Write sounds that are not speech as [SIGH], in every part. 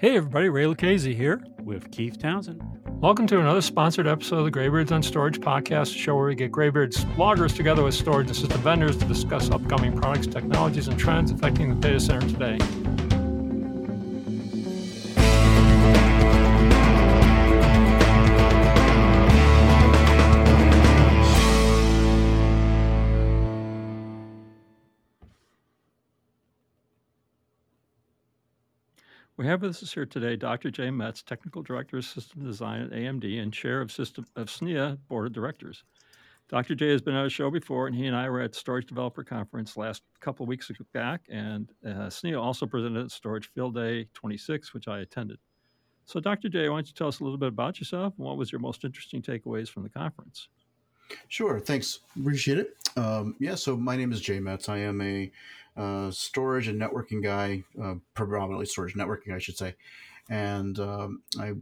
Hey everybody, Ray Lucchese here. with Keith Townsend. Welcome to another sponsored episode of the GreyBeards on Storage podcast, show where we get GreyBeards bloggers together with storage and system vendors to discuss upcoming products, technologies, and trends affecting the data center today. We have with us here today Dr. J Metz, Technical Director of System Design at AMD and Chair of System of SNIA Board of Directors. Dr. J has been on a show before, and he and I were at Storage Developer Conference last couple weeks back, and uh, SNIA also presented at Storage Field Day 26, which I attended. So, Dr. J, why don't you tell us a little bit about yourself and what was your most interesting takeaways from the conference? Sure. Thanks. Appreciate it. Um, yeah. So my name is J Metz. I am a uh, storage and networking guy, uh, predominantly storage networking, I should say. And um, I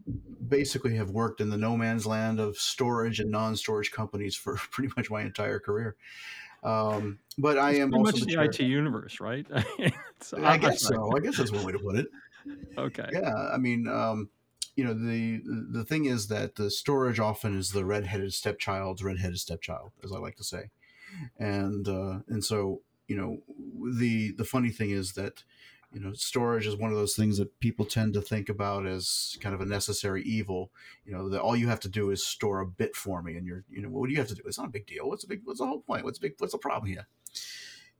basically have worked in the no man's land of storage and non-storage companies for [LAUGHS] pretty much my entire career. Um, but I am pretty also much the the. IT universe, right? [LAUGHS] I guess so. I guess that's one way to put it. [LAUGHS] Okay. Yeah. I mean, um, you know, the the thing is that the storage often is the redheaded stepchild's redheaded stepchild, as I like to say. and uh, and so you know the the funny thing is that you know storage is one of those things that people tend to think about as kind of a necessary evil. You know that all you have to do is store a bit for me and you're you know what do you have to do? It's not a big deal. What's the big what's the whole point? What's big what's the problem here?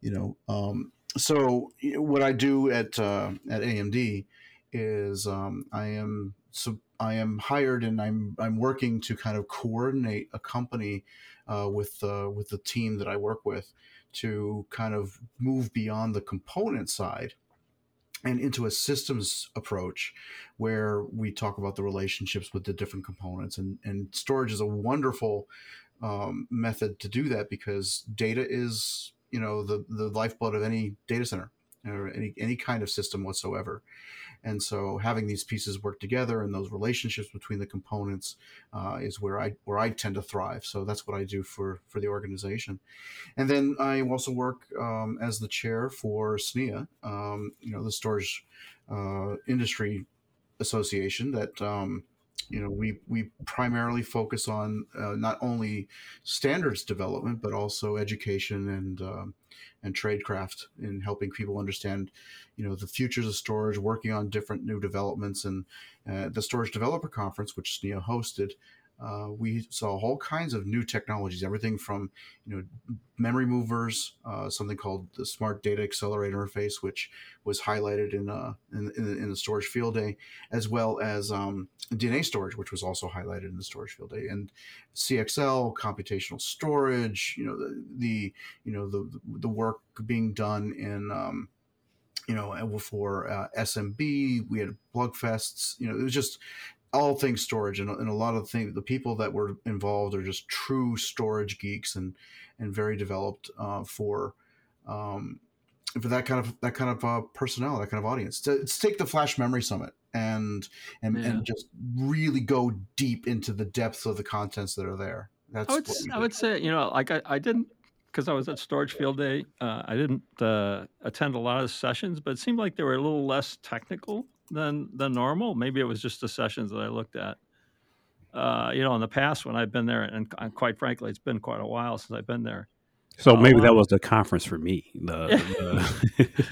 You know um so what i do at uh, at amd is um, i am so i am hired and i'm i'm working to kind of coordinate a company uh, with uh, with the team that I work with to kind of move beyond the component side and into a systems approach where we talk about the relationships with the different components. And, and storage is a wonderful um, method to do that because data is you know the, the lifeblood of any data center or any, any kind of system whatsoever and so having these pieces work together and those relationships between the components uh, is where I where I tend to thrive. So that's what I do for for the organization. And then I also work um, as the chair for SNIA, um, you know, the storage uh, industry association that um, you know we we primarily focus on uh, not only standards development but also education and um, and tradecraft in helping people understand you know the futures of storage working on different new developments. And uh, the storage developer conference which SNIA hosted uh, we saw all kinds of new technologies everything from you know memory movers uh, something called the smart data accelerator interface which was highlighted in uh in, in, the- storage field day as well as um, dna storage which was also highlighted in the storage field day and cxl computational storage you know the, the you know the the work being done in um, you know for uh, smb we had plugfests you know it was just all things storage and, and a lot of things the people that were involved are just true storage geeks and and very developed uh, for um, for that kind of that kind of uh, personnel that kind of audience. To, to take the flash memory summit and and, Yeah. and just really go deep into the depths of the contents that are there. That's I would, I would say, you know, like I, I didn't, because I was at Storage Field Day, uh, I didn't uh, attend a lot of sessions, but it seemed like they were a little less technical than than normal. Maybe it was just the sessions that I looked at. Uh, you know, in the past when I've been there, and uh, quite frankly, it's been quite a while since I've been there. So Uh, maybe that was the conference for me. The, [LAUGHS]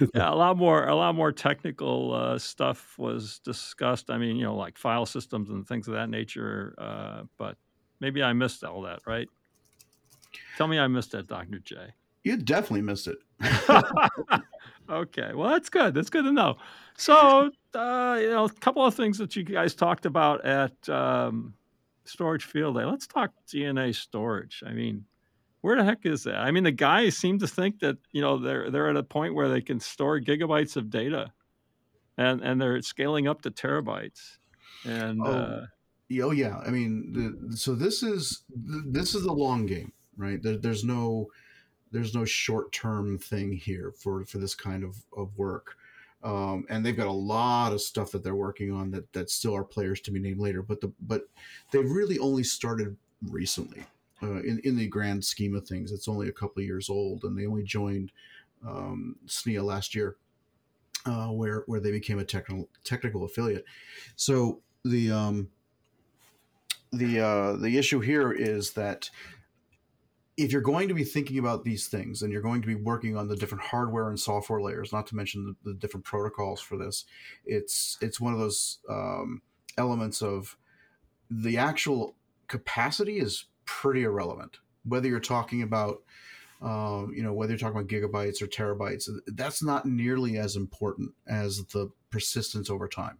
the yeah, a lot more, a lot more technical uh, stuff was discussed. I mean, you know, like file systems and things of that nature. Uh, but maybe I missed all that, right? Tell me I missed that, Doctor J. you definitely missed it [LAUGHS] [LAUGHS] okay, well that's good. That's good to know. So, uh, you know, a couple of things that you guys talked about at um, Storage Field Day. Let's talk DNA storage. I mean, where the heck is that? I mean, the guys seem to think that you know they're they're at a point where they can store gigabytes of data, and and they're scaling up to terabytes. And oh uh, Oh yeah, I mean, the, so this is this is a long game, right? There, there's no there's no short term thing here for for this kind of of work, um, and they've got a lot of stuff that they're working on that that still are players to be named later. But the but they've really only started recently. Uh, in in the grand scheme of things, it's only a couple of years old, and they only joined um, SNIA last year uh, where where they became a technical technical affiliate. So the um, the uh, the issue here is that if you're going to be thinking about these things and you're going to be working on the different hardware and software layers, not to mention the, the different protocols for this, it's it's one of those um, elements of the actual capacity is pretty irrelevant. Whether you're talking about um, you know whether you're talking about gigabytes or terabytes, that's not nearly as important as the persistence over time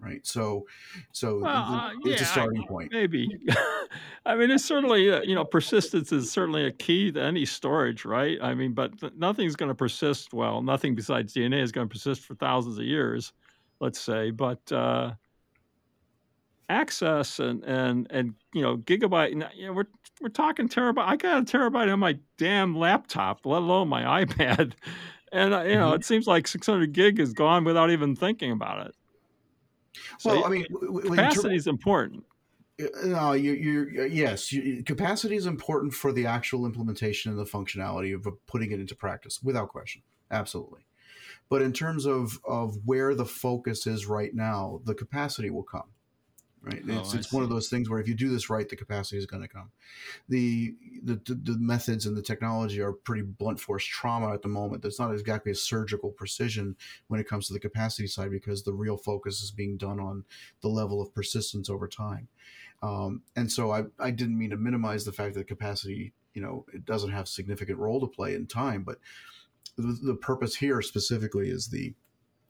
right? So, so Well, uh, it's a yeah, I- starting point. Maybe. [LAUGHS] I mean, it's certainly, uh, you know, persistence is certainly a key to any storage, right? I mean, but th- nothing's going to persist. Well, nothing besides DNA is going to persist for thousands of years, let's say. But uh, access and and and you know, gigabyte. and, You know, we're we're talking terabyte. I got a terabyte on my damn laptop, let alone my [LAUGHS] iPad. And uh, you know, Mhm. it seems like 600 gig is gone without even thinking about it. So Well, I mean, w- w- in ter- capacity is important. Uh, No, you, you, yes, you, capacity is important for the actual implementation and the functionality of putting it into practice, without question, absolutely. But in terms of of where the focus is right now, the capacity will come. Right, Oh, it's it's one of those things where if you do this right, the capacity is going to come. The, the the methods and the technology are pretty blunt force trauma at the moment. There's not exactly a surgical precision when it comes to the capacity side because the real focus is being done on the level of persistence over time. Um, and so I, I didn't mean to minimize the fact that capacity, you know, it doesn't have significant role to play in time, but the, the purpose here specifically is the,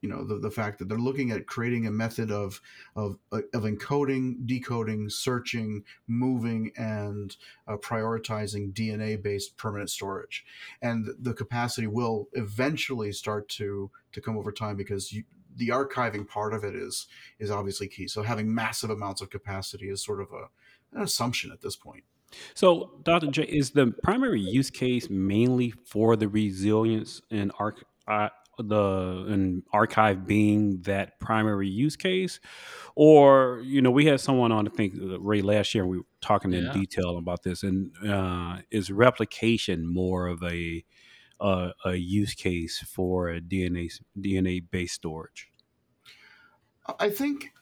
you know, the, the fact that they're looking at creating a method of, of, of encoding, decoding, searching, moving, and uh, prioritizing DNA based permanent storage. And the capacity will eventually start to, to come over time because you, the archiving part of it is is obviously key. So having massive amounts of capacity is sort of a, an assumption at this point. So, Dr. J, is the primary use case mainly for the resilience and arch uh, the an archive being that primary use case, or you know, we had someone on I think uh, Ray last year, and we were talking in Yeah. detail about this, and uh, is replication more of a uh, a use case for a DNA DNA based storage? I think.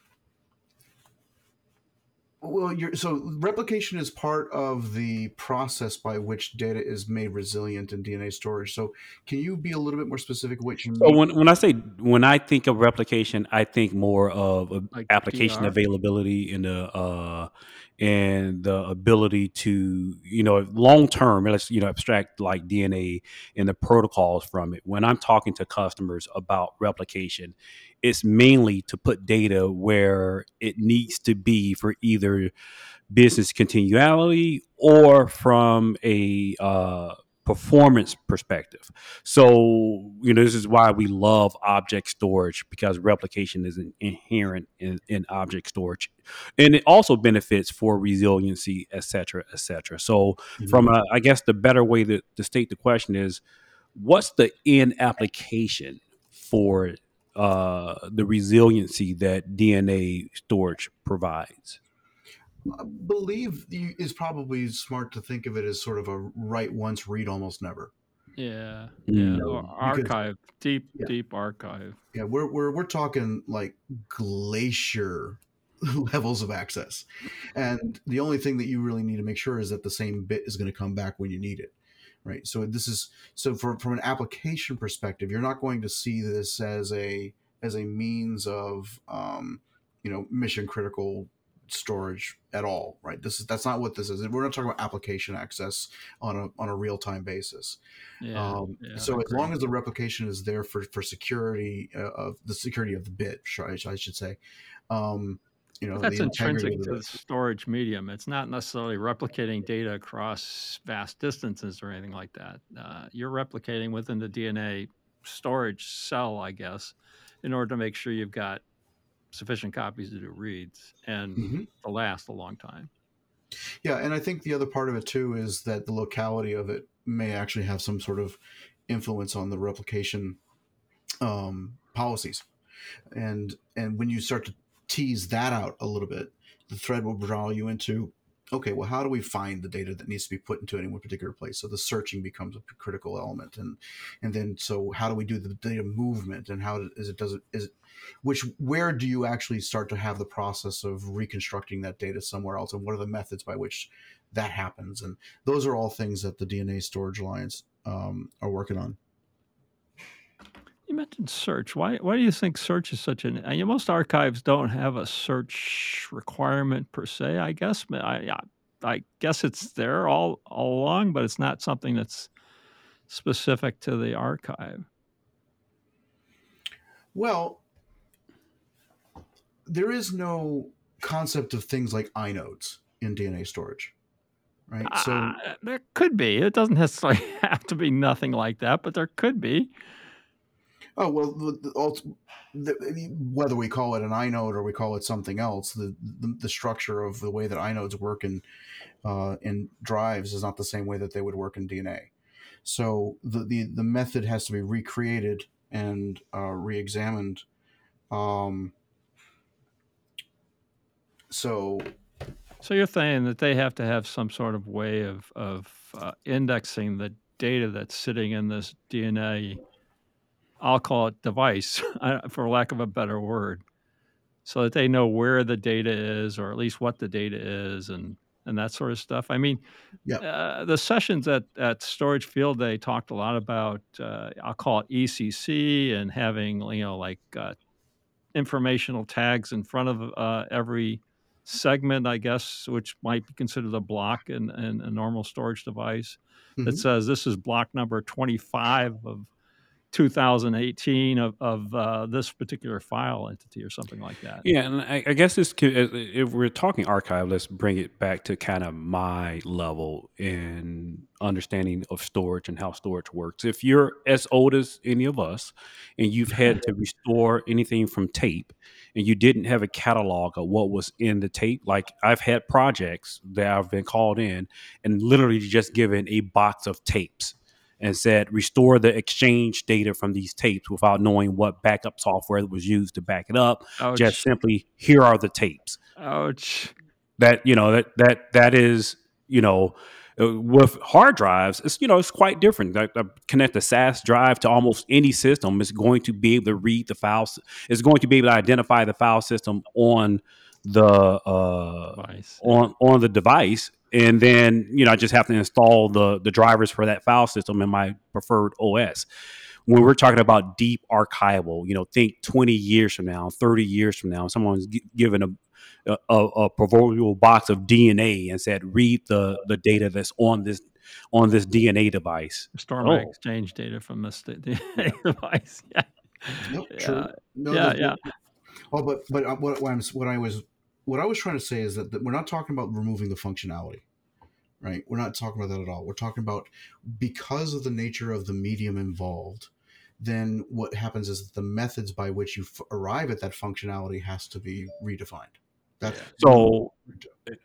Well, you're, so replication is part of the process by which data is made resilient in DNA storage. So, can you be a little bit more specific what you So when when I say when I think of replication, I think more of a Like application DR? availability and the uh and the ability to you know long term. Let's you know abstract like DNA and the protocols from it. When I'm talking to customers about replication, it's mainly to put data where it needs to be for either business continuity or from a uh, performance perspective. So, you know, this is why we love object storage because replication is inherent in, in object storage. And it also benefits for resiliency, et cetera, et cetera. So, from a, I guess the better way to, to state the question is what's the end application for uh, the resiliency that DNA storage provides? I believe you, is probably smart to think of it as sort of a write once, read almost never. Yeah, Mm. yeah. Or Because- archive, deep, Yeah. deep archive. Yeah, we're we're we're talking like glacier [LAUGHS] levels of access, and the only thing that you really need to make sure is that the same bit is going to come back when you need it, right? So this is so for, from an application perspective, you're not going to see this as a as a means of um, you know mission critical storage at all, right? This is that's not what this is. We're not talking about application access on a on a real time basis. Yeah. Um, yeah, so as long as the replication is there for for security uh, of the security of the bit, I, I should say, um, you know, that's the intrinsic to the storage medium. It's not necessarily replicating data across vast distances or anything like that. Uh, you're replicating within the DNA storage cell, I guess, in order to make sure you've got sufficient copies to do reads and Mhm. to last a long time. Yeah, and I think the other part of it too is that the locality of it may actually have some sort of influence on the replication um, policies, and and when you start to tease that out a little bit, the thread will draw you into okay, well, how do we find the data that needs to be put into any one particular place? So the searching becomes a critical element, and and then so how do we do the data movement, and how is it does it is it which where do you actually start to have the process of reconstructing that data somewhere else, and what are the methods by which that happens? And those are all things that the DNA Storage Alliance um, are working on. You mentioned search. Why why do you think search is such an and most archives don't have a search requirement per se, I guess. I I, I guess it's there all, all along, but it's not something that's specific to the archive. Well, there is no concept of things like inodes in DNA storage, right? Uh, So there could be. It doesn't necessarily [LAUGHS] have to be nothing like that, but there could be. Oh well, the, the, the, whether we call it an inode or we call it something else, the, the the structure of the way that inodes work in uh, in drives is not the same way that they would work in DNA. So the the, the method has to be recreated and uh, re-examined. Um, so So you're saying that they have to have some sort of way of of uh, indexing the data that's sitting in this DNA. I'll call it device, [LAUGHS] for lack of a better word, so that they know where the data is, or at least what the data is, and and that sort of stuff. I mean, yeah, uh, the sessions at at Storage Field Day talked a lot about uh, I'll call it ECC and having you know like uh, informational tags in front of uh, every segment, I guess, which might be considered a block in, in a normal storage device that Mhm. says this is block number 25 of 2018 of, of uh, this particular file entity or something like that. Yeah, and I, I guess this could, if if we're talking archive, let's bring it back to kind of my level in understanding of storage and how storage works. If you're as old as any of us and you've had to [LAUGHS] restore anything from tape and you didn't have a catalog of what was in the tape, like I've had projects that I've been called in and literally just given a box of tapes and said restore the exchange data from these tapes without knowing what backup software was used to back it up Ouch. just simply here are the tapes Ouch. that you know that that that is you know uh, with hard drives it's you know it's quite different like, uh, connect a sas drive to almost any system it's going to be able to read the files it's going to be able to identify the file system on the uh Device. on on the device and then you know i just have to install the the drivers for that file system in my preferred os when we're talking about deep archival you know think 20 years from now 30 years from now someone's g- given a a, a a proverbial box of dna and said read the the data that's on this on this dna device Restore my Oh. exchange data from this d- d- device. [LAUGHS] Yeah. Yep, true. Yeah. No, yeah, there's- yeah. Oh, but but uh, what, what I'm what I was what I was trying to say is that, that we're not talking about removing the functionality, right? We're not talking about that at all. We're talking about because of the nature of the medium involved. Then what happens is that the methods by which you f- arrive at that functionality has to be redefined. That's so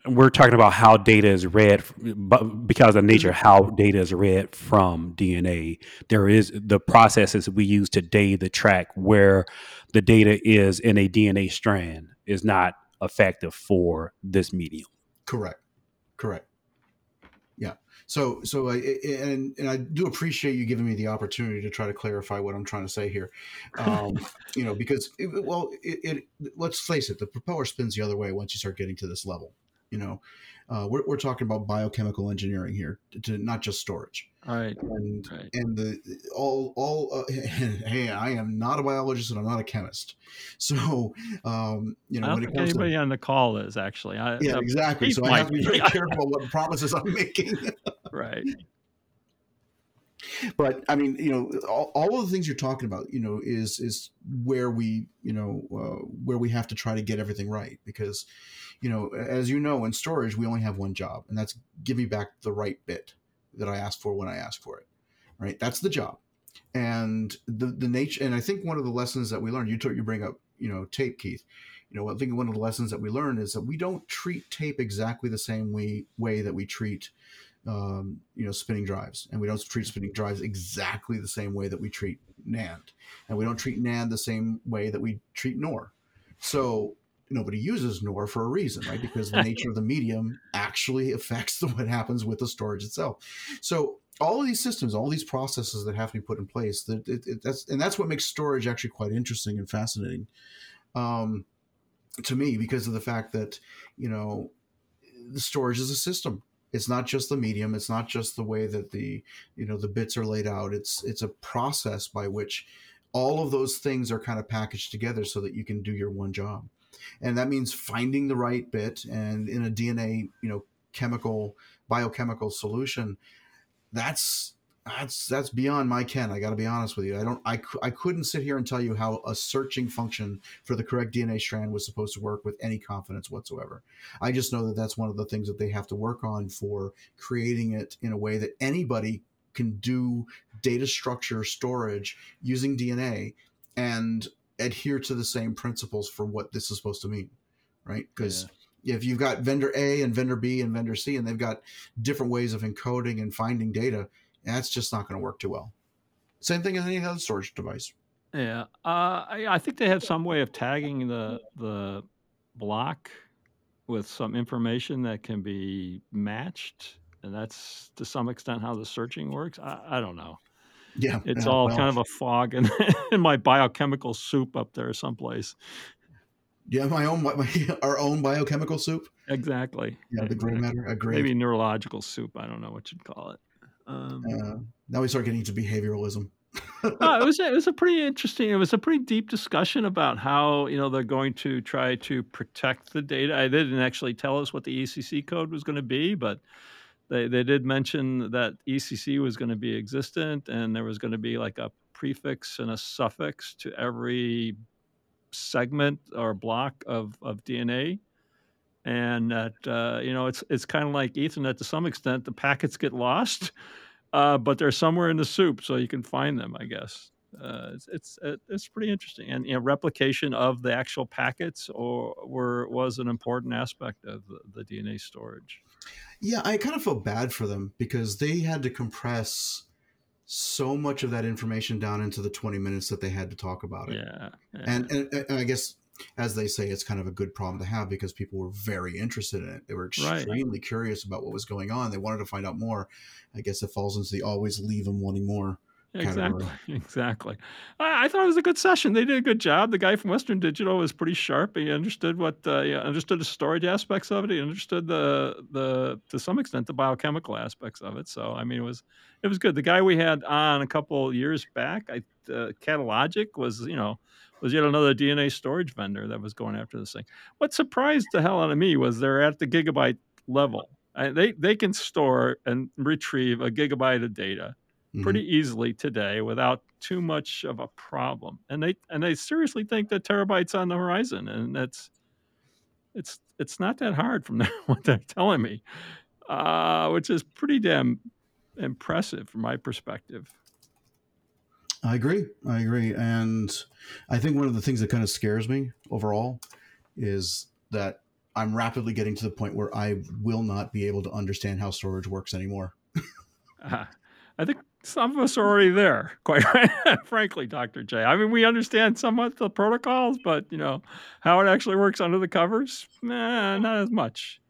we're talking about how data is read but because of nature how data is read from dna there is the processes we use today to track where the data is in a dna strand is not effective for this medium Correct. Correct. Yeah. So so I and and I do appreciate you giving me the opportunity to try to clarify what I'm trying to say here. Um, [LAUGHS] you know, because it, well, it, it let's face it, the propeller spins the other way once you start getting to this level. You know, uh, we're we're talking about biochemical engineering here, to, to not just storage. All right. And Right. and the all all uh, [LAUGHS] hey, I am not a biologist and I'm not a chemist. [LAUGHS] So um, you know, when it comes to anybody on the call is actually. I, yeah, uh, exactly. So I have to be very careful what promises I'm making. [LAUGHS] right. but I mean, you know, all, all of the things you're talking about, you know, is is where we, you know, uh, where we have to try to get everything right because, you know, as you know, in storage we only have one job, and that's give me back the right bit that I asked for when I asked for it. Right, that's the job, and the the nature. And I think one of the lessons that we learned, you took you bring up, you know, tape, Keith. You know, I think one of the lessons that we learned is that we don't treat tape exactly the same way way that we treat um, you know spinning drives and we don't treat spinning drives exactly the same way that we treat nand and we don't treat nand the same way that we treat nor so nobody uses NOR for a reason, right? Because the [LAUGHS] nature of the medium actually [LAUGHS] affects what happens with the storage itself. So all of these systems, all these processes that have to be put in place, that it, it, that's and that's what makes storage actually quite interesting and fascinating um, to me because of the fact that you know the storage is a system. It's not just the medium. It's not just the way that the you know the bits are laid out. It's it's a process by which all of those things are kind of packaged together so that you can do your one job and that means finding the right bit and in a dna you know chemical biochemical solution. That's that's that's beyond my ken i got to be honest with you. I don't I, I couldn't sit here and tell you how a searching function for the correct dna strand was supposed to work with any confidence whatsoever. I just know that that's one of the things that they have to work on for creating it in a way that anybody can do data structure storage using dna and adhere to the same principles for what this is supposed to mean right? Because yeah. if you've got vendor a and vendor b and vendor c and they've got different ways of encoding and finding data that's just not going to work too well. Same thing as any other storage device. Yeah uh, I, I, think they have some way of tagging the the block with some information that can be matched and that's to some extent how the searching works. I, I don't know yeah, it's yeah, all well, kind of a fog in, [LAUGHS] in my biochemical soup up there someplace. Yeah, my own, my, [LAUGHS] our own biochemical soup. Exactly. Yeah, the gray matter. Agree. Maybe neurological soup. I don't know what you'd call it. Um, uh, now we start getting into behavioralism. oh, it was [LAUGHS] a, it was a pretty interesting. It was a pretty deep discussion about how you know they're going to try to protect the data. I didn't actually tell us what the ECC code was going to be, but they they did mention that ECC was going to be existent and there was going to be like a prefix and a suffix to every segment or block of of DNA, and that uh, you know it's it's kind of like Ethernet to some extent. The packets get lost, [LAUGHS] uh, but they're somewhere in the soup, so you can find them. I guess uh, it's it's it's pretty interesting, and you know, replication of the actual packets or were was an important aspect of the, the DNA storage. Yeah, I kind of felt bad for them because they had to compress so much of that information down into the 20 minutes that they had to talk about it. Yeah. yeah. And, and, and I guess as they say, it's kind of a good problem to have because people were very interested in it. They were extremely right. curious about what was going on. They wanted to find out more. I guess it falls into the always leave them wanting more. Exactly. [LAUGHS] Exactly. I, I, thought it was a good session. They did a good job. The guy from Western Digital was pretty sharp. He understood what uh, he understood the storage aspects of it. He understood the the to some extent the biochemical aspects of it. So I mean, it was it was good. The guy we had on a couple years back, I uh, Catalogic was you know was yet another DNA storage vendor that was going after this thing. What surprised the hell out of me was they're at the gigabyte level. I, they they can store and retrieve a gigabyte of data mm-hmm. pretty easily today without too much of a problem. And they and they seriously think that terabytes on the horizon, and that's it's it's not that hard from [LAUGHS] what they're telling me, uh, which is pretty damn impressive from my perspective. I agree. I agree. And I think one of the things that kind of scares me overall is that I'm rapidly getting to the point where I will not be able to understand how storage works anymore. [LAUGHS] uh, I think some of us are already there, quite [LAUGHS] frankly, Dr. J. I mean, we understand somewhat the protocols, but you know how it actually works under the covers, nah, not as much.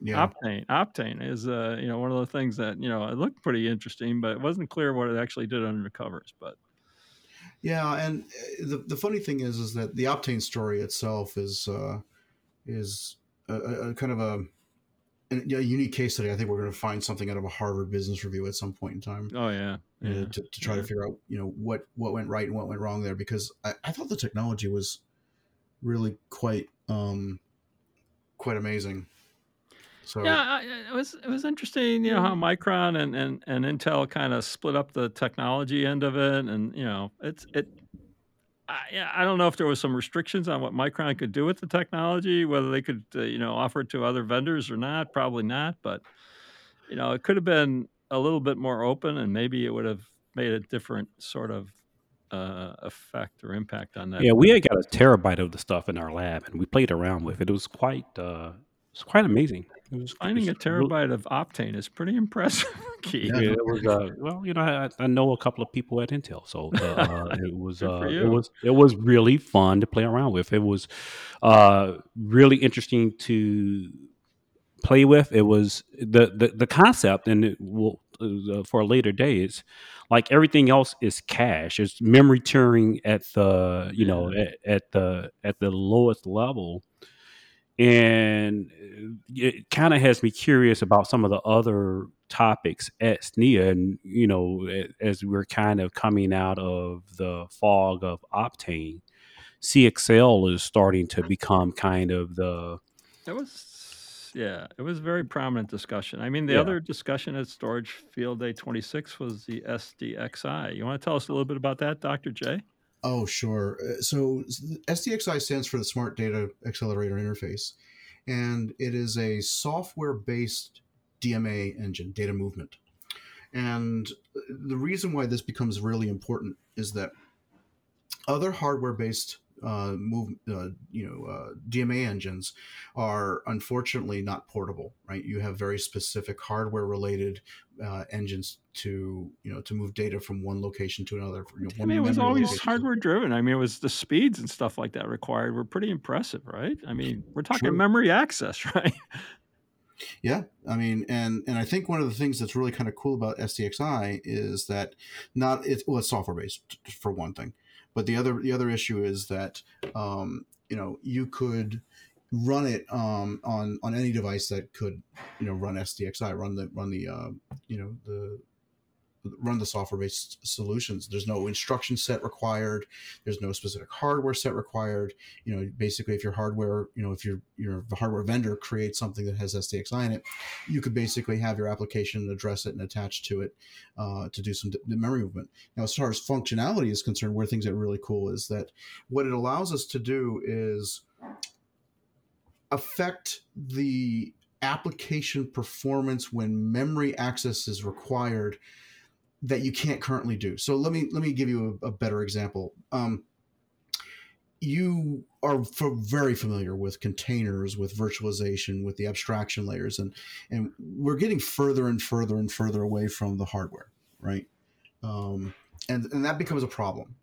Yeah. Optane, Optane is uh, you know one of the things that you know it looked pretty interesting, but it wasn't clear what it actually did under the covers. But yeah, and uh, the the funny thing is, is that the Optane story itself is uh, is a, a kind of a a unique case study. I think we're going to find something out of a Harvard Business Review at some point in time. Oh yeah, yeah. to, to, try yeah. to figure out you know what what went right and what went wrong there because I, I thought the technology was really quite um quite amazing. So yeah, it was it was interesting. You know how Micron and and, and Intel kind of split up the technology end of it, and you know it's it I, I don't know if there was some restrictions on what Micron could do with the technology, whether they could, uh, you know, offer it to other vendors or not. Probably not, but you know, it could have been a little bit more open, and maybe it would have made a different sort of uh, effect or impact on that. Yeah, we had got a terabyte of the stuff in our lab, and we played around with it. It was quite, uh, it was quite amazing. It was Finding a terabyte of Optane is pretty impressive, [LAUGHS] Keith. Yeah. Yeah, it was. Uh, well, you know, I, I know a couple of people at Intel, so uh, [LAUGHS] it was. Uh, it was. It was really fun to play around with. It was uh, really interesting to play with. It was the the, the concept, and it will uh, for a later day. It's like everything else is cache. It's memory tiering at the you know at, at the at the lowest level and it kind of has me curious about some of the other topics at SNIA, and you know, as we're kind of coming out of the fog of Optane, CXL is starting to become kind of the It was, yeah, it was a very prominent discussion. I mean, the Yeah. other discussion at Storage Field Day 26 was the SDXI. You want to tell us a little bit about that, Dr. J? Oh, sure. Uh, So SDXI stands for the Smart Data Accelerator Interface, and it is a software-based DMA engine, data movement. And the reason why this becomes really important is that other hardware-based uh, move, uh, you know, uh, DMA engines are unfortunately not portable. Right? You have very specific hardware-related uh, engines to, you know, to move data from one location to another. You know, I mean, it was always hardware driven. I mean, it was the speeds and stuff like that required were pretty impressive, right? I mean, we're talking True. memory access, [LAUGHS] right? Yeah, I mean, and and I think one of the things that's really kind of cool about SDXI is that not it's well, it's software based for one thing, but the other the other issue is that um, you know you could run it um, on on any device that could you know run SDXI, run the run the uh, you know the run the software based solutions. There's no instruction set required. There's no specific hardware set required. You know, basically, if your hardware, you know, if your your hardware vendor creates something that has SDXI in it, you could basically have your application address it and attach to it uh, to do some d- memory movement. Now, as far as functionality is concerned, where things get really cool is that what it allows us to do is affect the application performance when memory access is required that you can't currently do. So let me let me give you a, a better example. Um, you are very familiar with containers, with virtualization, with the abstraction layers, and and we're getting further and further and further away from the hardware, right? Um, and and that becomes a problem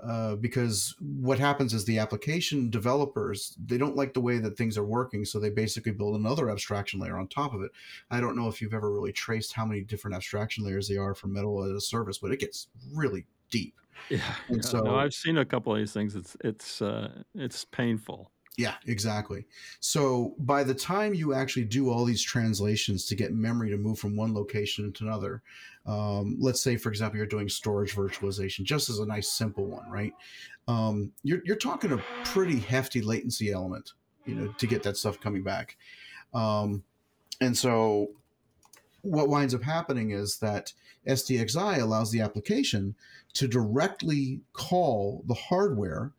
uh, because what happens is the application developers they don't like the way that things are working, so they basically build another abstraction layer on top of it. I don't know if you've ever really traced how many different abstraction layers they are for metal as a service, but it gets really deep. Yeah. And yeah. so- no, I've seen a couple of these things. It's it's uh, it's painful. Yeah, exactly. So by the time you actually do all these translations to get memory to move from one location to another, um, let's say, for example, you're doing storage virtualization, just as a nice simple one, right? Um, you're, you're talking a pretty hefty latency element, you know, to get that stuff coming back. Um, and so what winds up happening is that SDXI allows the application to directly call the hardware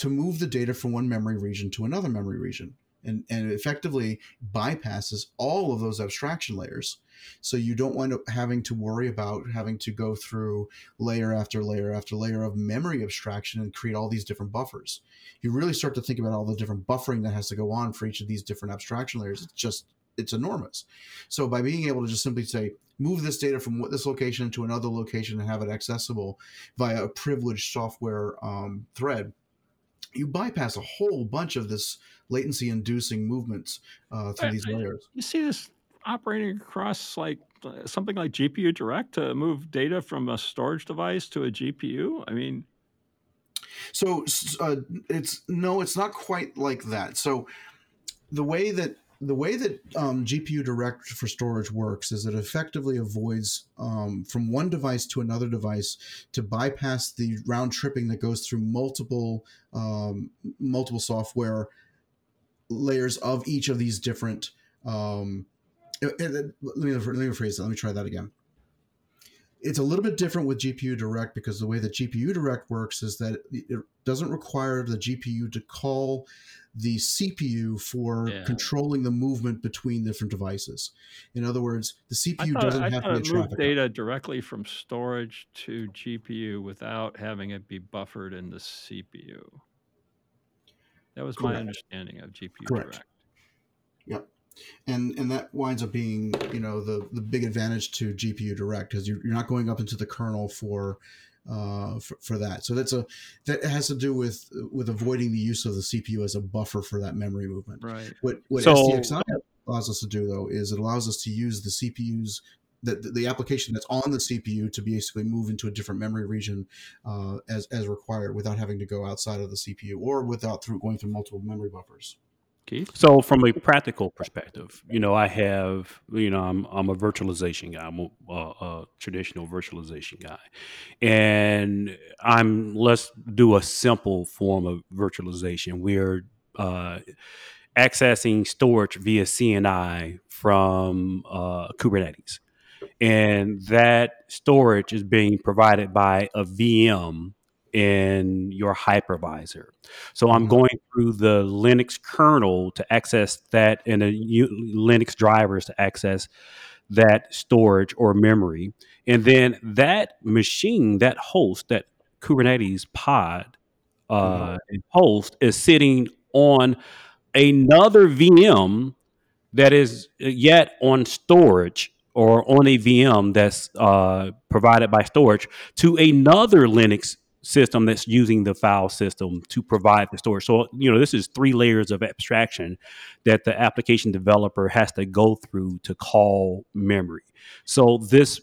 to move the data from one memory region to another memory region. And, and effectively bypasses all of those abstraction layers. So you don't wind up having to worry about having to go through layer after layer after layer of memory abstraction and create all these different buffers. You really start to think about all the different buffering that has to go on for each of these different abstraction layers. It's just it's enormous. So by being able to just simply say move this data from this location to another location and have it accessible via a privileged software um, thread you bypass a whole bunch of this latency inducing movements uh, through I- these I- layers. You see this operating across like uh, something like GPU Direct to move data from a storage device to a GPU. I mean, So uh, it's no, it's not quite like that. So the way that the way that um, GPU Direct for storage works is it effectively avoids um, from one device to another device to bypass the round tripping that goes through multiple um, multiple software layers of each of these different. Um, uh, uh, let me let me rephrase that. Let me try that again. It's a little bit different with GPU Direct because the way that GPU Direct works is that it doesn't require the GPU to call the CPU for Yeah. controlling the movement between different devices. In other words, the CPU thought, doesn't I have to be a it traffic. data directly from storage to GPU without having it be buffered in the CPU. That was my understanding of GPU Correct. Direct. Yep. And and that winds up being you know the the big advantage to GPU Direct because you're, you're not going up into the kernel for uh, for, for that. So that's a that has to do with with avoiding the use of the CPU as a buffer for that memory movement. Right. What what So- SDXI allows us to do though is it allows us to use the CPU's the, the application that's on the CPU to basically move into a different memory region uh, as as required without having to go outside of the CPU or without through going through multiple memory buffers. Keith? So, from a practical perspective, you know, I have, you know, I'm, I'm a virtualization guy. I'm a, a, a traditional virtualization guy, and I'm let's do a simple form of virtualization. We're uh, accessing storage via CNI from uh, Kubernetes, and that storage is being provided by a VM in your hypervisor. So I'm Mhm. going through the Linux kernel to access that and the Linux drivers to access that storage or memory. And then that machine, that host, that Kubernetes pod uh, and host is sitting on another VM that is yet on storage or on a VM that's uh, provided by storage to another Linux system that's using the file system to provide the storage. So, you know, this is three layers of abstraction that the application developer has to go through to call memory. So, this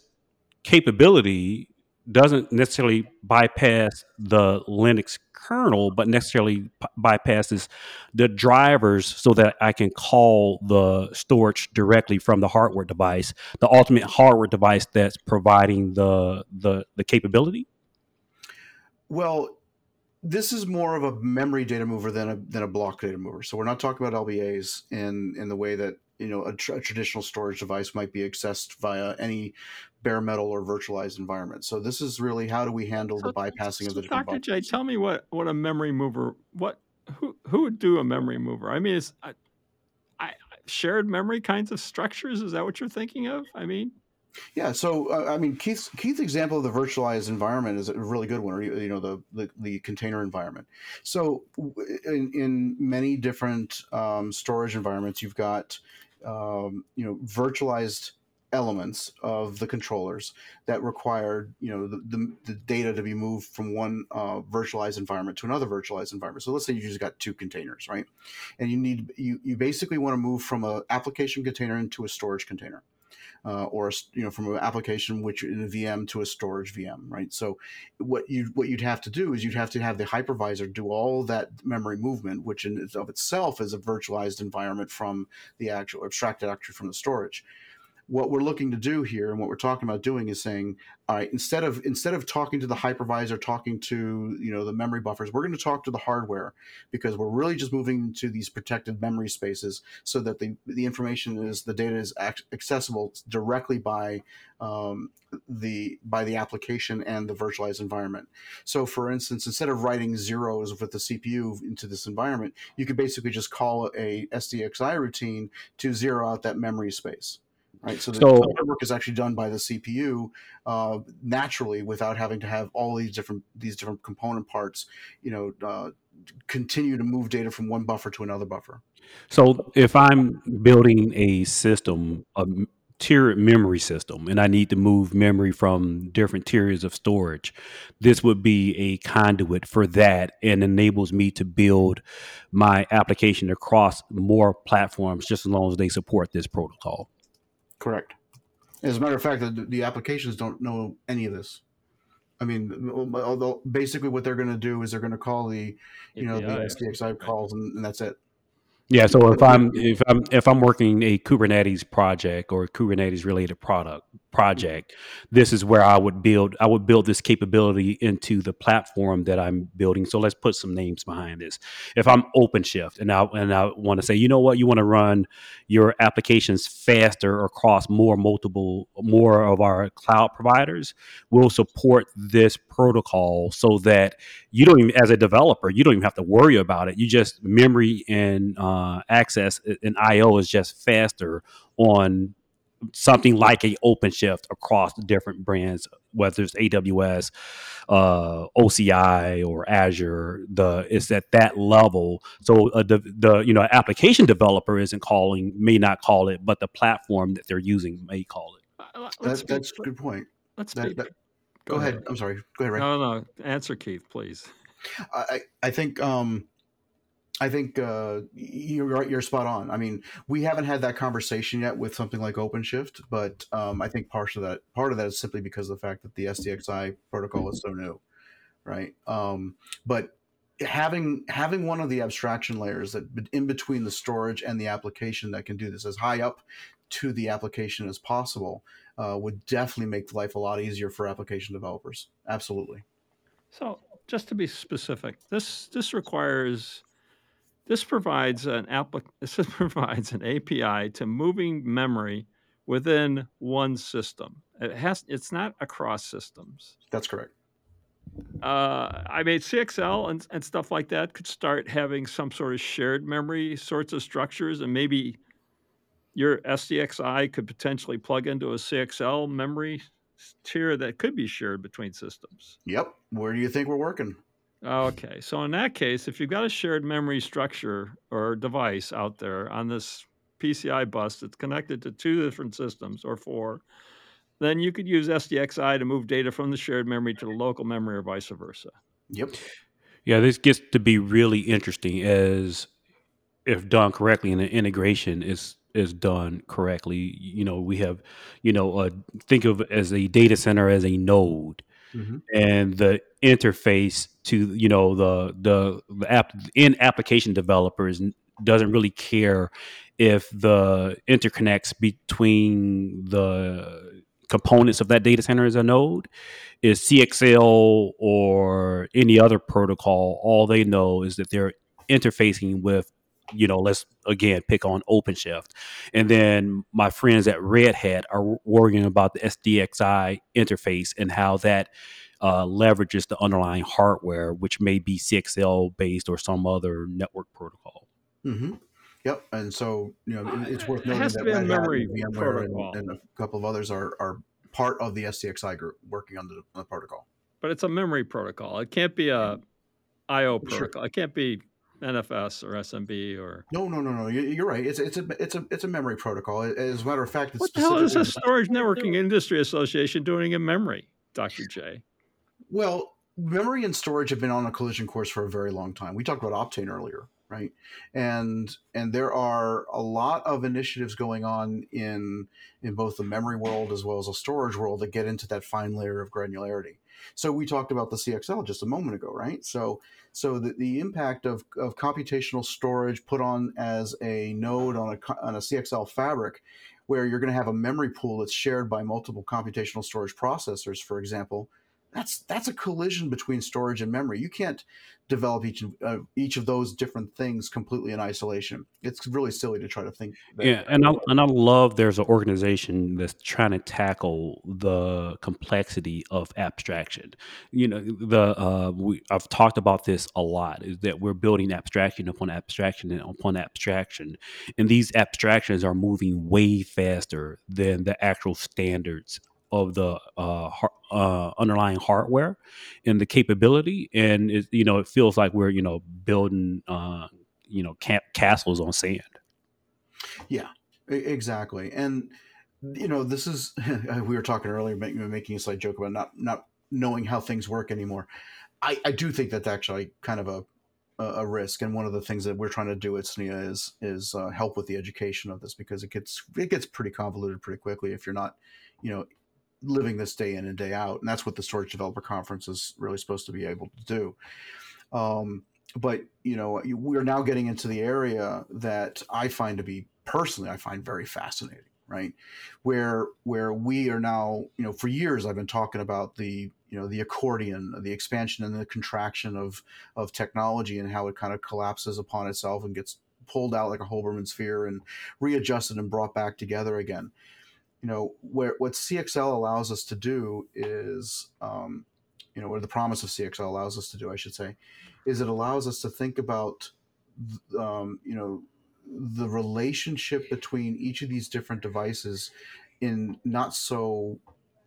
capability doesn't necessarily bypass the Linux kernel, but necessarily p- bypasses the drivers so that I can call the storage directly from the hardware device, the ultimate hardware device that's providing the the, the capability. Well, this is more of a memory data mover than a than a block data mover. So we're not talking about LBAs in in the way that you know a, tr- a traditional storage device might be accessed via any bare metal or virtualized environment. So this is really how do we handle the bypassing of the different Dr. J, tell me what what a memory mover what who who would do a memory mover? I mean, is I, I shared memory kinds of structures? Is that what you're thinking of? I mean, Yeah, so uh, I mean, Keith's Keith's example of the virtualized environment is a really good one, or you know, the the, the container environment. So in, in many different um, storage environments, you've got um, you know virtualized elements of the controllers that require you know the, the, the data to be moved from one uh, virtualized environment to another virtualized environment. So let's say you just got two containers, right? And you need you you basically want to move from a application container into a storage container uh, or you know from an application which in a VM to a storage VM, right? So what you what you'd have to do is you'd have to have the hypervisor do all that memory movement, which in of itself is a virtualized environment from the actual abstracted actually from the storage. What we're looking to do here and what we're talking about doing is saying, all right, instead of instead of talking to the hypervisor, talking to you know the memory buffers, we're going to talk to the hardware because we're really just moving into these protected memory spaces so that the the information is the data is ac- accessible directly by um, the by the application and the virtualized environment. So, for instance, instead of writing zeros with the CPU into this environment, you could basically just call a SDXI routine to zero out that memory space. Right, so the So- work is actually done by the CPU uh, naturally without having to have all these different these different component parts, you know, uh, continue to move data from one buffer to another buffer. So if I'm building a system, a tiered memory system, and I need to move memory from different tiers of storage, this would be a conduit for that and enables me to build my application across more platforms just as long as they support this protocol. Correct. As a matter of fact, the, the applications don't know any of this. I mean, although basically what they're going to do is they're going to call the, you know, the API. SDXI calls, and, and that's it. Yeah, so if I'm if I'm if I'm working a Kubernetes project or a Kubernetes related product project, this is where I would build I would build this capability into the platform that I'm building. So let's put some names behind this. If I'm OpenShift and I and I want to say, you know what, you want to run your applications faster across more multiple more of our cloud providers, we'll support this protocol so that you don't even as a developer you don't even have to worry about it you just memory and uh, access and io is just faster on something like a OpenShift across the different brands, whether it's AWS, uh, OCI, or Azure. The it's at that level. So uh, the the you know application developer isn't calling, may not call it, but the platform that they're using may call it. Uh, let's be- that's a good point. let's That, be- that, go ahead. I'm sorry. Go ahead, Ray. No, no, answer Keith, please. I, I I think um, I think uh, you're. You're spot on. I mean, we haven't had that conversation yet with something like OpenShift, but um, I think part of that part of that is simply because of the fact that the SDXI protocol is so new, right? Um, but having having one of the abstraction layers that in between the storage and the application that can do this as high up to the application as possible uh, would definitely make life a lot easier for application developers. Absolutely. So, just to be specific, this this requires this provides an applic [LAUGHS] this provides an API to moving memory within one system. It has it's not across systems. That's correct. Uh, I mean, CXL and, and stuff like that could start having some sort of shared memory sorts of structures, and maybe your SDXI could potentially plug into a CXL memory tier that could be shared between systems. Yep. Where do you think we're working? Okay, so in that case, if you've got a shared memory structure or device out there on this PCI bus that's connected to two different systems or four, then you could use SDXI to move data from the shared memory to the local memory or vice versa. Yep. Yeah, this gets to be really interesting as if done correctly and the integration is is done correctly. You know, we have, you know, uh, think of it as a data center as a node, Mhm. and the interface to you know the the the app in application developers doesn't really care if the interconnects between the components of that data center is a node is CXL or any other protocol, all they know is that they're interfacing with, you know, let's again pick on OpenShift. And then my friends at Red Hat are worrying about the SDXI interface and how that uh, leverages the underlying hardware, which may be CXL based or some other network protocol. hmm Yep. And so, you know, it's worth It noting has that to be Red Hat memory and VMware and, protocol. and a couple of others are, are part of the SDXI group working on the, on the protocol. But it's a memory protocol. It can't be a I/O IO protocol. It can't be NFS or SMB or No, no, no, no. you- You're right. It's it's a it's a it's a memory protocol. As a matter of fact, it's what the hell is the Storage Networking Industry Association doing in memory, Doctor J? Well, memory and storage have been on a collision course for a very long time. We talked about Optane earlier, right? And and there are a lot of initiatives going on in in both the memory world as well as the storage world that get into that fine layer of granularity. So we talked about the CXL just a moment ago, right? So so the, the impact of, of computational storage put on as a node on a on a CXL fabric where you're going to have a memory pool that's shared by multiple computational storage processors, for example, that's that's a collision between storage and memory. You can't develop each uh, each of those different things completely in isolation. It's really silly to try to think. That, Yeah, and I and I love there's an organization that's trying to tackle the complexity of abstraction. You know, the uh, we I've talked about this a lot is that we're building abstraction upon abstraction and upon abstraction, and these abstractions are moving way faster than the actual standards of the uh, uh, underlying hardware and the capability, and it, you know it feels like we're you know building uh, you know camp castles on sand. Yeah, exactly. And you know, this is [LAUGHS] we were talking earlier, making making a slight joke about not not knowing how things work anymore. I, I do think that's actually kind of a a risk, and one of the things that we're trying to do at SNIA is is uh, help with the education of this because it gets it gets pretty convoluted pretty quickly if you're not, you know, living this day in and day out, and that's what the Storage Developer Conference is really supposed to be able to do. Um, but you know, we're now getting into the area that I find to be personally, I find very fascinating. Right, where where we are now, you know, for years I've been talking about the you know the accordion, the expansion and the contraction of of technology and how it kind of collapses upon itself and gets pulled out like a Hoberman sphere and readjusted and brought back together again you know where what cxl allows us to do is um, you know what the promise of cxl allows us to do i should say is it allows us to think about um, you know the relationship between each of these different devices in not so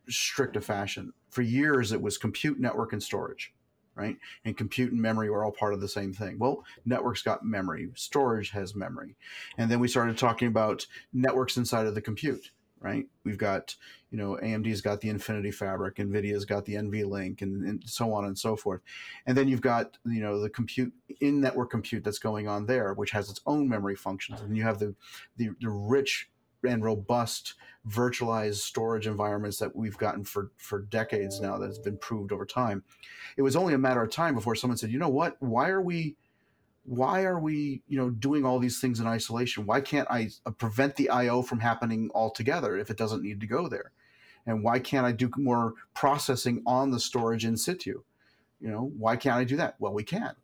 strict a fashion. For years, it was compute, network, and storage, right? And compute and memory were all part of the same thing. Well, networks got memory, storage has memory. And then we started talking about networks inside of the compute, right? We've got, you know, AMD's got the Infinity Fabric, NVIDIA's got the NVLink, and, and so on and so forth. And then you've got, you know, the compute in network compute that's going on there, which has its own memory functions. And you have the, the, the rich and robust virtualized storage environments that we've gotten for for decades now that's been proved over time it was only a matter of time before someone said you know what why are we why are we you know doing all these things in isolation? Why can't i uh, prevent the io from happening altogether if it doesn't need to go there? And why can't i do more processing on the storage in situ? You know why can't i do that? Well we can.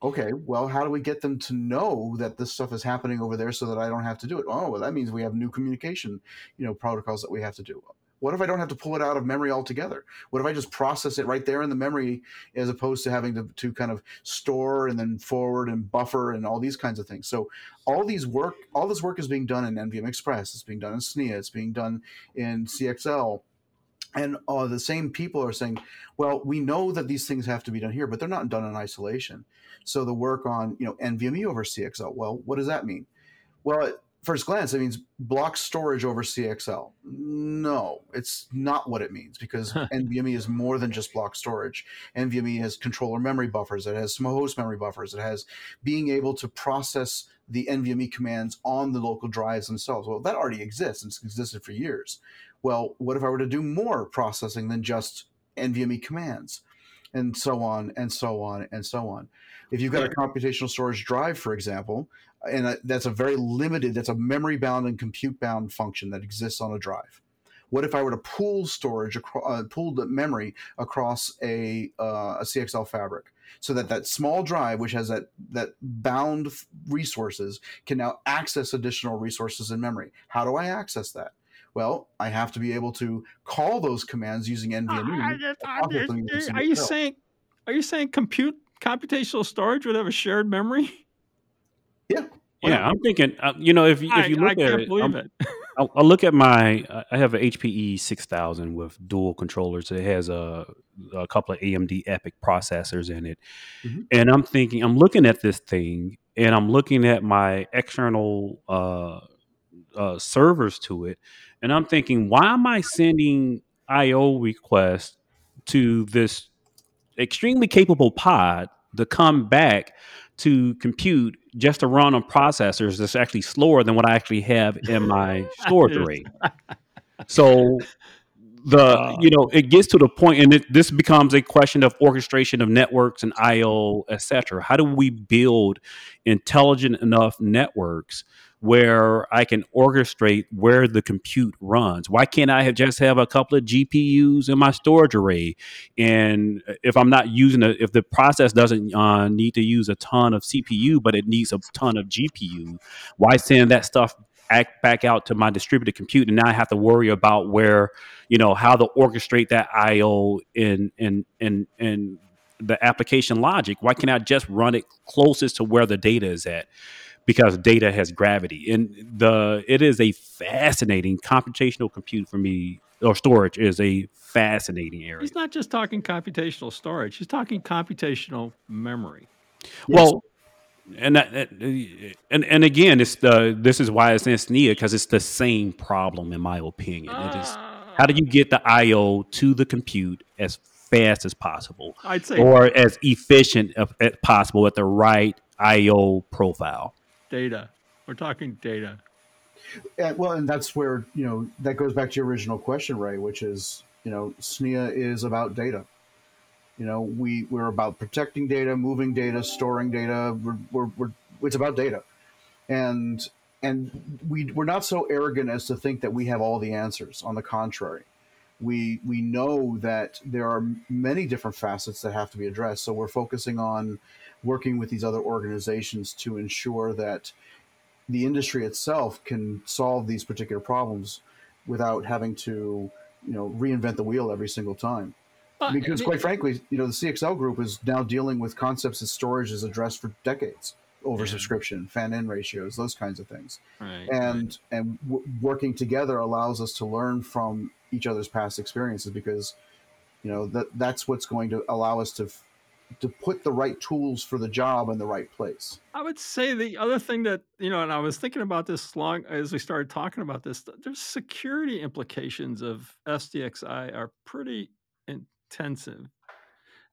Okay, well, how do we get them to know that this stuff is happening over there so that I don't have to do it? Oh, well, that means we have new communication, you know, protocols that we have to do. What if I don't have to pull it out of memory altogether? What if I just process it right there in the memory as opposed to having to, to kind of store and then forward and buffer and all these kinds of things? So all these work, all this work is being done in NVM Express. It's being done in SNIA. It's being done in CXL and uh, the same people are saying, well, we know that these things have to be done here, but they're not done in isolation. So the work on you know NVMe over CXL, well, what does that mean? Well, at first glance, it means block storage over CXL. No, it's not what it means because NVMe is more than just block storage. NVMe has controller memory buffers. It has some host memory buffers. It has being able to process the NVMe commands on the local drives themselves. Well, that already exists. It's existed for years. Well, what if I were to do more processing than just NVMe commands? And so on and so on and so on. If you've got a computational storage drive, for example, and that's a very limited, that's a memory bound and compute bound function that exists on a drive. What if I were to pool storage, uh, pool the memory across a, uh, a CXL fabric? so that that small drive which has that that bound resources can now access additional resources in memory how do i access that well, I have to be able to call those commands using NVMe. Uh, are you saying are you saying compute computational storage would have a shared memory? [LAUGHS] Yeah. Yeah, I'm thinking. Uh, you know, if, if you look I, I at it, I'm, it. I'll, I'll, look at my. I have an HPE 6000 with dual controllers. It has a, a couple of AMD EPYC processors in it, mm-hmm. and I'm thinking. I'm looking at this thing, and I'm looking at my external uh, uh, servers to it, and I'm thinking, why am I sending I/O requests to this extremely capable pod to come back to compute just to run on processors that's actually slower than what I actually have in my [LAUGHS] storage array? So the uh, you know it gets to the point and it, this becomes a question of orchestration of networks and io etc how do we build intelligent enough networks where I can orchestrate where the compute runs. Why can't I have just have a couple of GPUs in my storage array? And if I'm not using it, if the process doesn't uh, need to use a ton of CPU, but it needs a ton of GPU, why send that stuff back back out to my distributed compute? And now I have to worry about where, you know, how to orchestrate that IO in in in in the application logic. Why can't I just run it closest to where the data is at? Because data has gravity and the it is a fascinating computational compute for me or storage is a fascinating area. He's not just talking computational storage; he's talking computational memory. Well, and that, and and again, it's the this is why it's in SNIA because it's the same problem in my opinion. Uh, it is how do you get the I/O to the compute as fast as possible, I'd say, or as efficient as possible at the right I/O profile data. We're talking data. Well, and that's where you know that goes back to your original question, Ray, which is you know SNIA is about data. You know, we we're about protecting data, moving data, storing data. We're, we're, we're it's about data, and and we we're not so arrogant as to think that we have all the answers. On the contrary, we we know that there are many different facets that have to be addressed. So we're focusing on working with these other organizations to ensure that the industry itself can solve these particular problems without having to you know reinvent the wheel every single time because quite frankly you know the cxl group is now dealing with concepts that storage is addressed for decades oversubscription, mm-hmm. fan in ratios, those kinds of things. Right. and and w- working together allows us to learn from each other's past experiences because you know that that's what's going to allow us to f- to put the right tools for the job in the right place I would say the other thing that, you know, and I was thinking about this long as we started talking about this, there's security implications of SDXI are pretty intensive.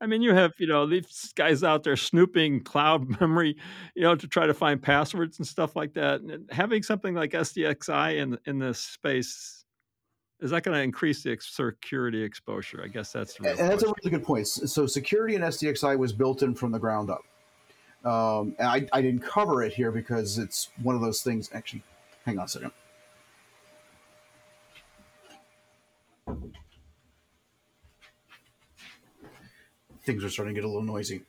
I mean, you have, you know, these guys out there snooping cloud [LAUGHS] memory, you know, to try to find passwords and stuff like that. And having something like SDXI in in this space is that going to increase the ex- security exposure? I guess that's and that's a really good point. So security in sdxi was built in from the ground up. Um, and I, I didn't cover it here because it's one of those things actually hang on a second. Things are starting to get a little noisy.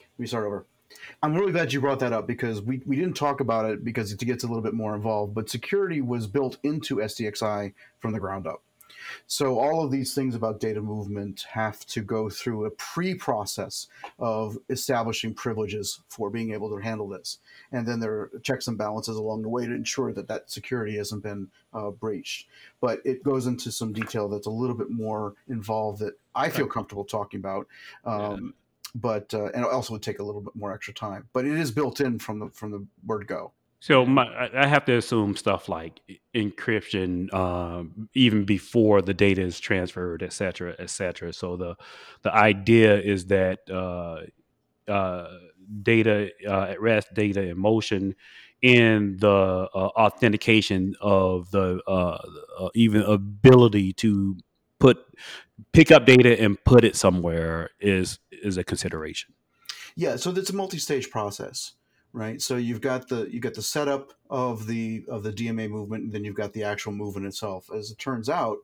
Let me start over. I'm really glad you brought that up because we, we didn't talk about it because it gets a little bit more involved, but security was built into SDXI from the ground up. So all of these things about data movement have to go through a pre-process of establishing privileges for being able to handle this, and then there are checks and balances along the way to ensure that that security hasn't been uh, breached. But it goes into some detail that's a little bit more involved that I feel comfortable talking about. Um, But uh, and it also would take a little bit more extra time. But it is built in from the from the word go. So my, I have to assume stuff like encryption, um, even before the data is transferred, et cetera, et cetera. So the the idea is that uh, uh, data uh, at rest, data in motion, and the uh, authentication of the uh, uh, even ability to put pick up data and put it somewhere is is a consideration. Yeah, so it's a multi-stage process, right? So you've got the you got the setup of the of the DMA movement, and then you've got the actual movement itself. As it turns out,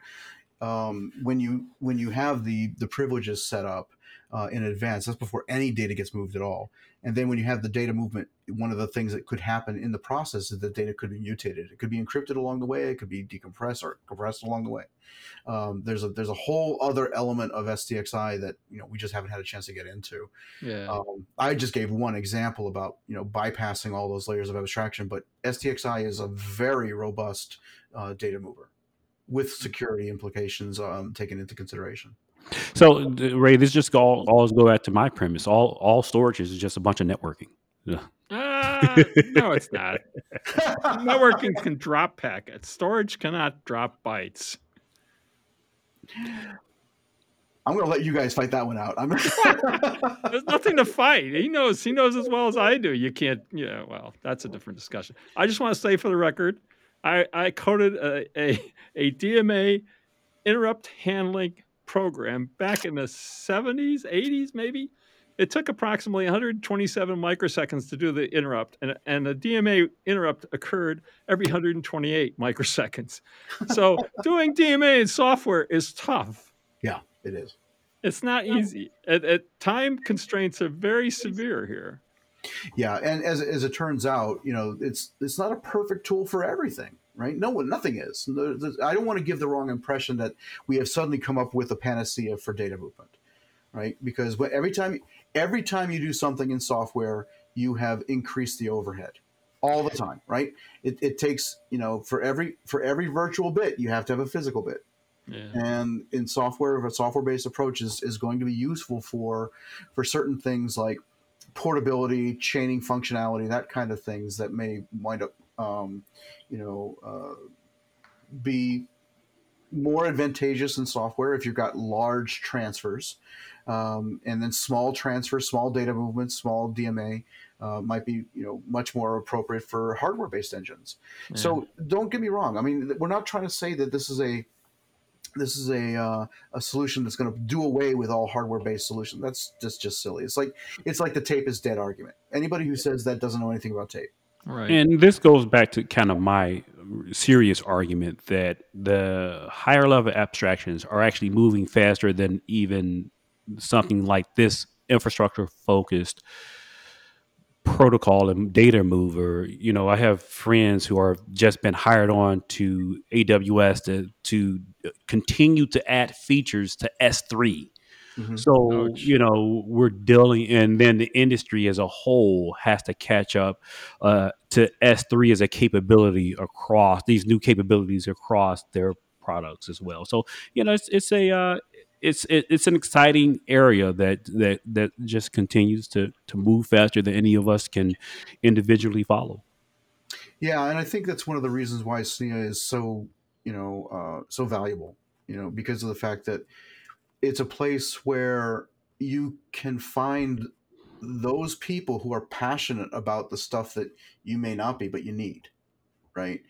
um, when you when you have the the privileges set up uh, in advance, that's before any data gets moved at all. And then when you have the data movement, one of the things that could happen in the process is that data could be mutated. It could be encrypted along the way. It could be decompressed or compressed along the way. Um, there's a there's a whole other element of SDXI that you know we just haven't had a chance to get into. Yeah. Um, I just gave one example about you know bypassing all those layers of abstraction, but SDXI is a very robust uh, data mover with security implications um, taken into consideration. So Ray, this just all always go back to my premise. All all storage is just a bunch of networking. Yeah. Ah, no, it's not. [LAUGHS] Networking can drop packets. Storage cannot drop bytes. I'm going to let you guys fight that one out. I'm [LAUGHS] [LAUGHS] There's nothing to fight. He knows. He knows as well as I do. You can't. Yeah. Well, that's a different discussion. I just want to say for the record, I I coded a a, a DMA interrupt handling program back in the 70s, 80s, maybe. It took approximately 127 microseconds to do the interrupt, and, and the DMA interrupt occurred every 128 microseconds. So [LAUGHS] doing DMA in software is tough. yeah, it is. It's not easy. At, at time constraints are very severe here. Yeah, and as, as it turns out, you know, it's it's not a perfect tool for everything, right? No one, nothing is. I don't want to give the wrong impression that we have suddenly come up with a panacea for data movement, right? Because every time every time you do something in software, you have increased the overhead all the time, right? It, it takes you know for every for every virtual bit, you have to have a physical bit Yeah. and in software a software based approach is, is going to be useful for for certain things like portability chaining functionality that kind of things that may wind up um, you know uh, be more advantageous in software if you've got large transfers um, and then small transfers small data movements small dma uh, might be you know much more appropriate for hardware based engines so don't get me wrong. I mean, we're not trying to say that this is a this is a uh, a solution that's going to do away with all hardware based solutions. That's just just silly. It's like it's like the tape is dead argument. Anybody who says that doesn't know anything about tape. Right. And this goes back to kind of my serious argument that the higher level abstractions are actually moving faster than even something like this infrastructure focused protocol and data mover. You know, I have friends who are just been hired on to AWS to to continue to add features to S3 Mhm. So Ouch. you know we're dealing, and then the industry as a whole has to catch up uh, to S three as a capability across these new capabilities across their products as well. So you know it's it's a uh, it's it, it's an exciting area that that that just continues to to move faster than any of us can individually follow. Yeah, and I think that's one of the reasons why SNIA is so, you know, uh, so valuable. You know, because of the fact that it's a place where you can find those people who are passionate about the stuff that you may not be, but you need, right?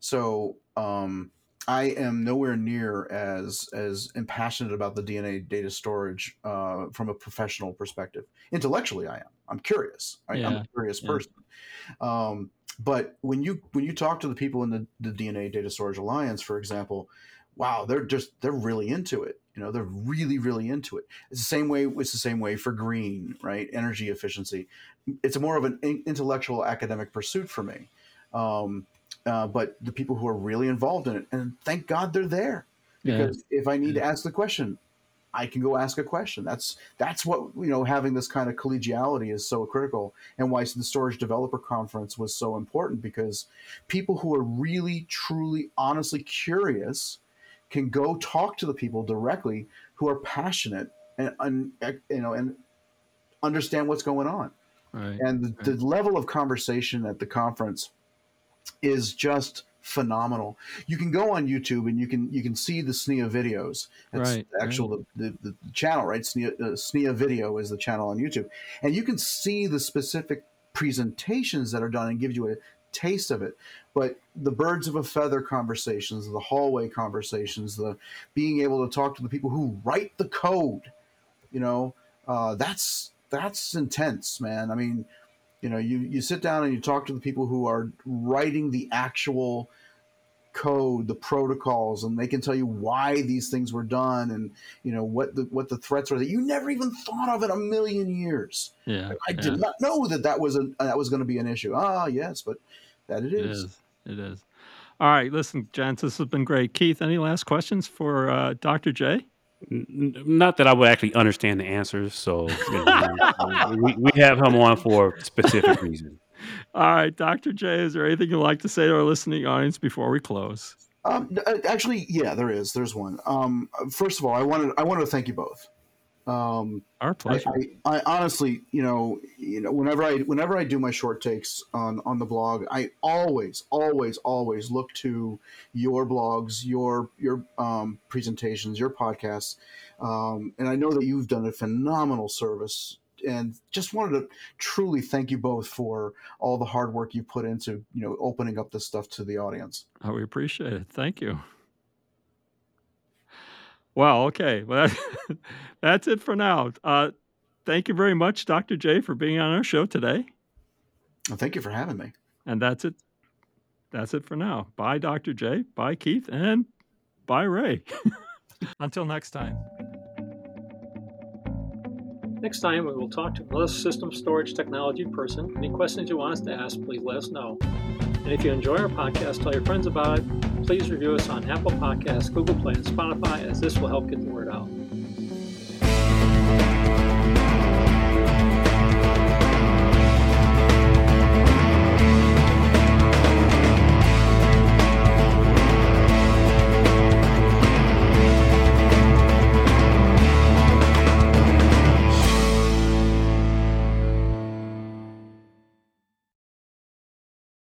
So um, I am nowhere near as as impassionate about the DNA data storage uh, from a professional perspective. Intellectually, I am. I'm curious. Right? I'm a curious yeah. person. Um, but when you when you talk to the people in the, the DNA Data Storage Alliance, for example, wow, they're just they're really into it. You know, they're really really into it. It's the same way. It's the same way for green, right? Energy efficiency. It's more of an intellectual academic pursuit for me. Um, uh, but the people who are really involved in it, and thank God they're there, Yeah. because if I need to ask the question, I can go ask a question. That's that's what you know. Having this kind of collegiality is so critical, and why the Storage Developer Conference was so important because people who are really, truly, honestly curious can go talk to the people directly who are passionate and, and you know and understand what's going on. Right. And the, the level of conversation at the conference is just phenomenal. You can go on YouTube and you can you can see the SNIA videos. That's Right, the actual the, the, the channel, right? SNIA, uh, SNIA video is the channel on YouTube, and you can see the specific presentations that are done and gives you a taste of it. But the birds of a feather conversations, the hallway conversations, the being able to talk to the people who write the code, you know, uh, that's that's intense, man. I mean, you know, you you sit down and you talk to the people who are writing the actual code, the protocols, and they can tell you why these things were done and you know what the what the threats are that you never even thought of in a million years. Yeah. I yeah. did not know that that was a that was going to be an issue. Ah, yes, but that it It is. Is. It is. All right. Listen, gents, this has been great. Keith, any last questions for uh, Dr. J? Not that I would actually understand the answers, so you know, we, we have him on for a specific [LAUGHS] reason. All right, Dr. J, is there anything you'd like to say to our listening audience before we close? Um, actually, yeah, there is. There's one. Um, first of all, I wanted I wanted to thank you both. Um, Our I, pleasure. I, I honestly, you know, you know, whenever I whenever I do my short takes on on the blog, I always, always, always look to your blogs, your your um, presentations, your podcasts, um, and I know that you've done a phenomenal service. And just wanted to truly thank you both for all the hard work you put into, you know, opening up this stuff to the audience. Oh, we appreciate it. Thank you. Well, okay. [LAUGHS] Well, that's it for now. Uh, thank you very much, Dr. J, for being on our show today. Well, thank you for having me. And that's it. That's it for now. Bye, Dr. J. Bye, Keith. And bye, Ray. [LAUGHS] Until next time. Next time, we will talk to another system storage technology person. Any questions you want us to ask, please let us know. And if you enjoy our podcast, tell your friends about it. Please review us on Apple Podcasts, Google Play, and Spotify, as this will help get the word out.